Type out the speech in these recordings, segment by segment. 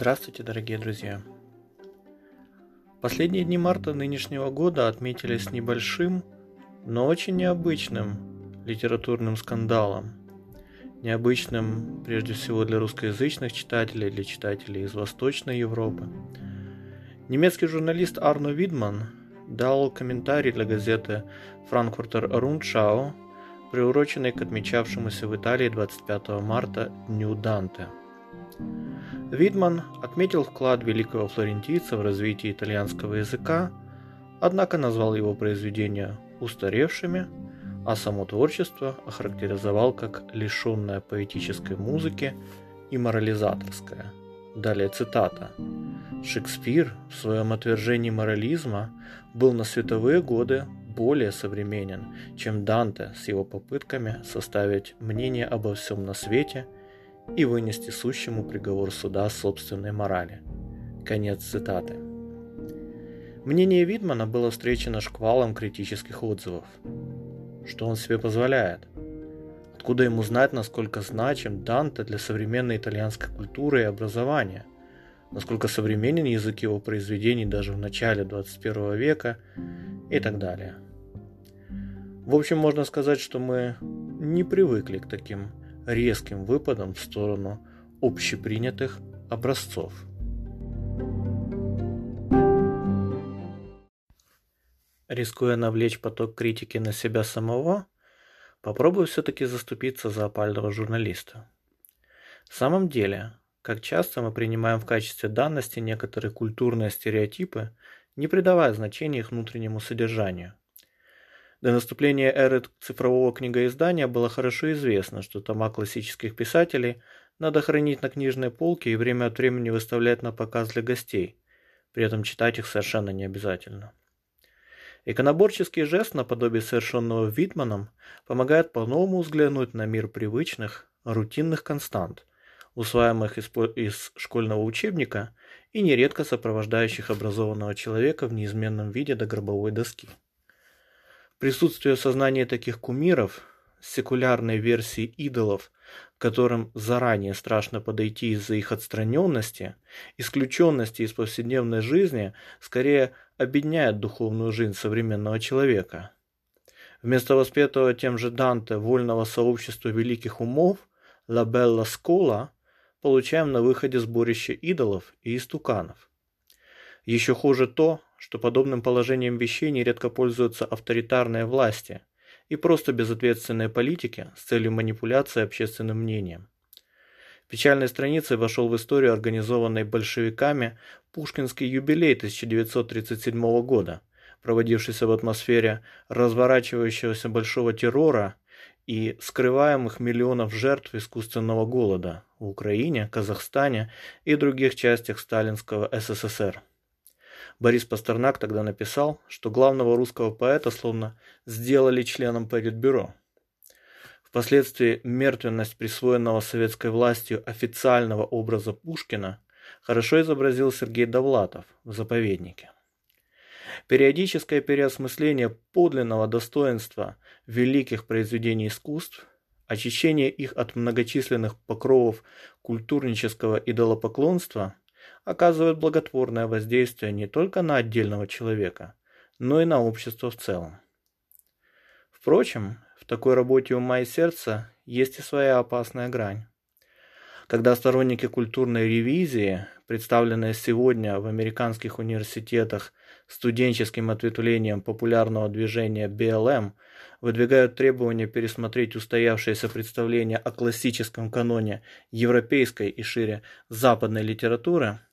Здравствуйте, дорогие друзья! Последние дни марта нынешнего года отметились небольшим, но очень необычным литературным скандалом. Необычным прежде всего для русскоязычных читателей, для читателей из Восточной Европы. Немецкий журналист Арно Видман дал комментарий для газеты Frankfurter Rundschau, приуроченный к отмечавшемуся в Италии 25 марта Дню Данте – Видман отметил вклад великого флорентийца в развитие итальянского языка, однако назвал его произведения устаревшими, а само творчество охарактеризовал как лишенное поэтической музыки и морализаторское. Далее цитата. Шекспир в своем отвержении морализма был на световые годы более современен, чем Данте с его попытками составить мнение обо всем на свете – и вынести сущему приговор суда собственной морали. Конец цитаты. Мнение Видмана было встречено шквалом критических отзывов. Что он себе позволяет? Откуда ему знать, насколько значим Данте для современной итальянской культуры и образования? Насколько современен язык его произведений даже в начале 21 века и так далее. В общем, можно сказать, что мы не привыкли к таким резким выпадом в сторону общепринятых образцов. Рискуя навлечь поток критики на себя самого, попробую все-таки заступиться за опального журналиста. В самом деле, как часто мы принимаем в качестве данности некоторые культурные стереотипы, не придавая значения их внутреннему содержанию. До наступления эры цифрового книгоиздания было хорошо известно, что тома классических писателей надо хранить на книжной полке и время от времени выставлять на показ для гостей. При этом читать их совершенно не обязательно. Иконоборческий жест наподобие совершенного Витманом помогает по-новому взглянуть на мир привычных, рутинных констант, усваиваемых из, из школьного учебника и нередко сопровождающих образованного человека в неизменном виде до гробовой доски. Присутствие сознания таких кумиров, секулярной версии идолов, которым заранее страшно подойти из-за их отстраненности, исключенности из повседневной жизни, скорее обедняет духовную жизнь современного человека. Вместо воспетого тем же Данте вольного сообщества великих умов «La Bella Scola» получаем на выходе сборище идолов и истуканов. Еще хуже то, что подобным положением вещей нередко пользуются авторитарные власти и просто безответственные политики с целью манипуляции общественным мнением. Печальной страницей вошел в историю организованной большевиками Пушкинский юбилей 1937 года, проводившийся в атмосфере разворачивающегося большого террора и скрываемых миллионов жертв искусственного голода в Украине, Казахстане и других частях сталинского СССР. Борис Пастернак тогда написал, что главного русского поэта словно сделали членом Политбюро. Впоследствии мертвенность присвоенного советской властью официального образа Пушкина хорошо изобразил Сергей Довлатов в «Заповеднике». Периодическое переосмысление подлинного достоинства великих произведений искусств, очищение их от многочисленных покровов культурнического идолопоклонства оказывает благотворное воздействие не только на отдельного человека, но и на общество в целом. Впрочем, в такой работе ума и сердца есть и своя опасная грань. Когда сторонники культурной ревизии, представленные сегодня в американских университетах студенческим ответвлением популярного движения BLM, выдвигают требования пересмотреть устоявшееся представление о классическом каноне европейской и шире западной литературы –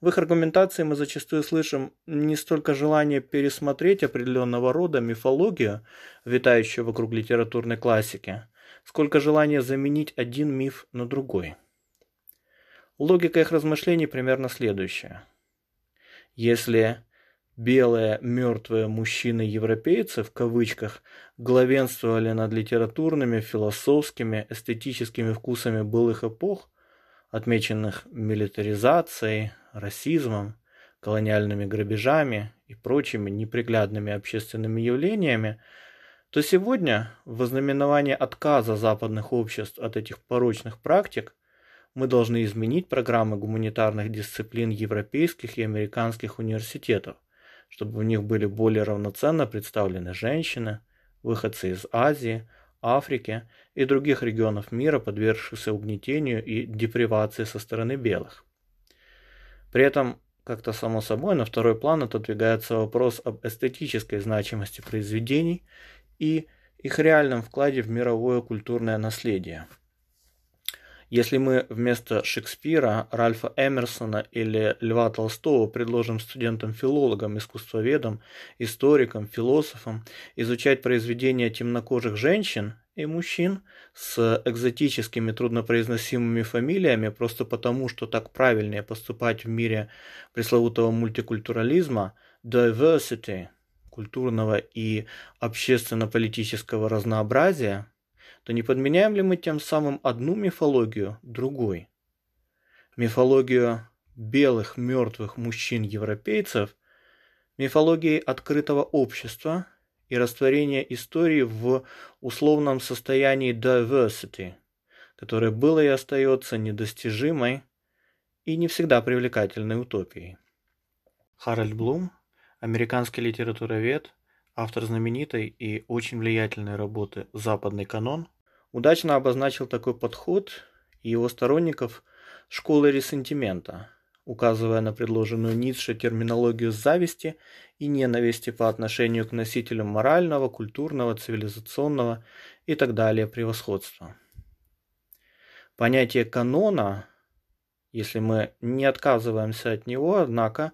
в их аргументации мы зачастую слышим не столько желание пересмотреть определенного рода мифологию, витающую вокруг литературной классики, сколько желание заменить один миф на другой. Логика их размышлений примерно следующая. Если белые мертвые мужчины-европейцы в кавычках главенствовали над литературными, философскими, эстетическими вкусами былых эпох, отмеченных милитаризацией, расизмом, колониальными грабежами и прочими неприглядными общественными явлениями, то сегодня в ознаменование отказа западных обществ от этих порочных практик мы должны изменить программы гуманитарных дисциплин европейских и американских университетов, чтобы в них были более равноценно представлены женщины, выходцы из Азии, Африки и других регионов мира, подвергшихся угнетению и депривации со стороны белых. При этом, как-то само собой, на второй план отодвигается вопрос об эстетической значимости произведений и их реальном вкладе в мировое культурное наследие – если мы вместо Шекспира, Ральфа Эмерсона или Льва Толстого предложим студентам-филологам, искусствоведам, историкам, философам изучать произведения темнокожих женщин и мужчин с экзотическими труднопроизносимыми фамилиями просто потому, что так правильнее поступать в мире пресловутого мультикультурализма, diversity, культурного и общественно-политического разнообразия – то не подменяем ли мы тем самым одну мифологию другой? Мифологию белых мертвых мужчин-европейцев мифологией открытого общества и растворения истории в условном состоянии diversity, которое было и остается недостижимой и не всегда привлекательной утопией. Харальд Блум, американский литературовед, автор знаменитой и очень влиятельной работы «Западный канон», удачно обозначил такой подход и его сторонников школы ресентимента, указывая на предложенную Ницше терминологию зависти и ненависти по отношению к носителям морального, культурного, цивилизационного и так далее превосходства. Понятие канона, если мы не отказываемся от него, однако,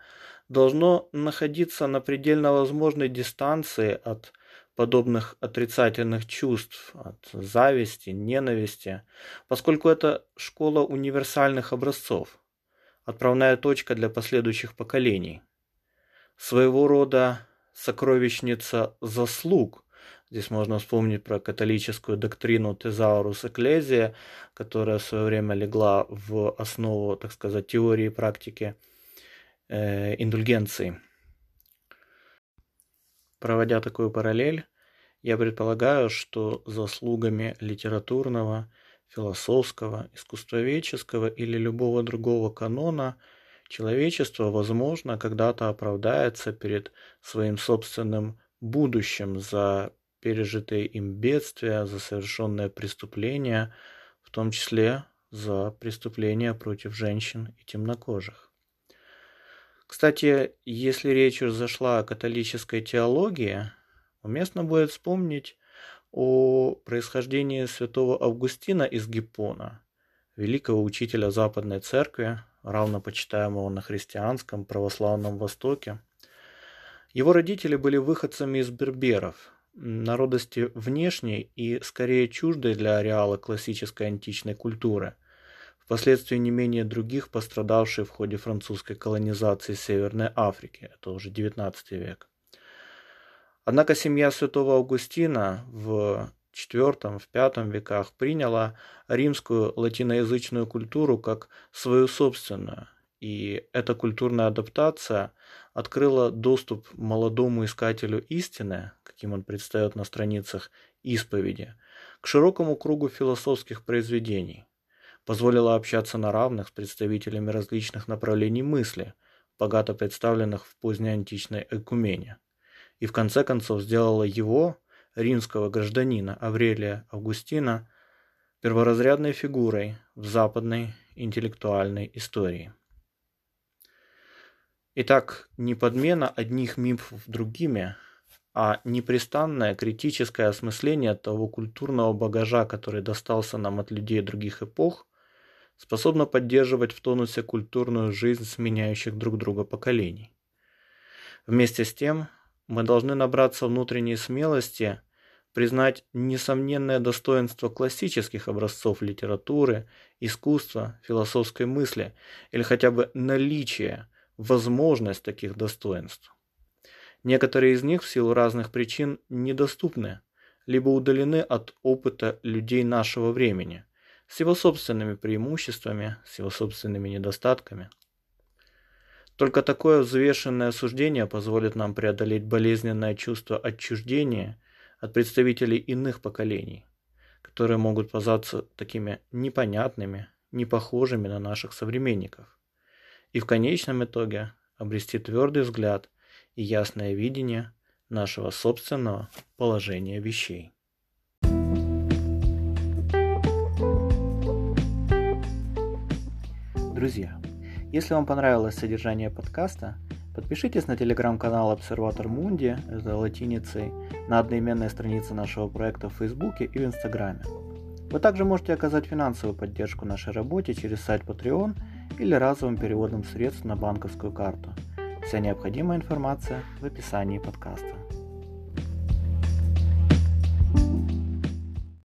должно находиться на предельно возможной дистанции от подобных отрицательных чувств, от зависти, ненависти, поскольку это школа универсальных образцов, отправная точка для последующих поколений. Своего рода сокровищница заслуг. Здесь можно вспомнить про католическую доктрину Тезаурус Экклезия, которая в свое время легла в основу, так сказать, теории и практики э, индульгенции. Проводя такую параллель, я предполагаю, что заслугами литературного, философского, искусствоведческого или любого другого канона человечество, возможно, когда-то оправдается перед своим собственным будущим за пережитые им бедствия, за совершенные преступления, в том числе за преступления против женщин и темнокожих. Кстати, если речь зашла о католической теологии, уместно будет вспомнить о происхождении святого Августина из Гиппона, великого учителя Западной Церкви, равнопочитаемого на христианском православном Востоке. Его родители были выходцами из берберов, народности внешней и скорее чуждой для ареала классической античной культуры – впоследствии не менее других пострадавшие в ходе французской колонизации Северной Африки, это уже XIX век. Однако семья святого Августина в IV, в V веках приняла римскую латиноязычную культуру как свою собственную, и эта культурная адаптация открыла доступ молодому искателю истины, каким он предстает на страницах исповеди, к широкому кругу философских произведений – позволила общаться на равных с представителями различных направлений мысли, богато представленных в позднеантичной экумене, и в конце концов сделала его, римского гражданина Аврелия Августина, перворазрядной фигурой в западной интеллектуальной истории. Итак, не подмена одних мифов другими, а непрестанное критическое осмысление того культурного багажа, который достался нам от людей других эпох, способна поддерживать в тонусе культурную жизнь сменяющих друг друга поколений. Вместе с тем, мы должны набраться внутренней смелости признать несомненное достоинство классических образцов литературы, искусства, философской мысли или хотя бы наличие, возможность таких достоинств. Некоторые из них в силу разных причин недоступны, либо удалены от опыта людей нашего времени – с его собственными преимуществами, с его собственными недостатками. Только такое взвешенное суждение позволит нам преодолеть болезненное чувство отчуждения от представителей иных поколений, которые могут казаться такими непонятными, не похожими на наших современников. И в конечном итоге обрести твердый взгляд и ясное видение нашего собственного положения вещей. Друзья, если вам понравилось содержание подкаста, подпишитесь на телеграм-канал Обсерватор Мунди, это латиницей, на одноименной странице нашего проекта в Фейсбуке и в Инстаграме. Вы также можете оказать финансовую поддержку нашей работе через сайт Patreon или разовым переводом средств на банковскую карту. Вся необходимая информация в описании подкаста.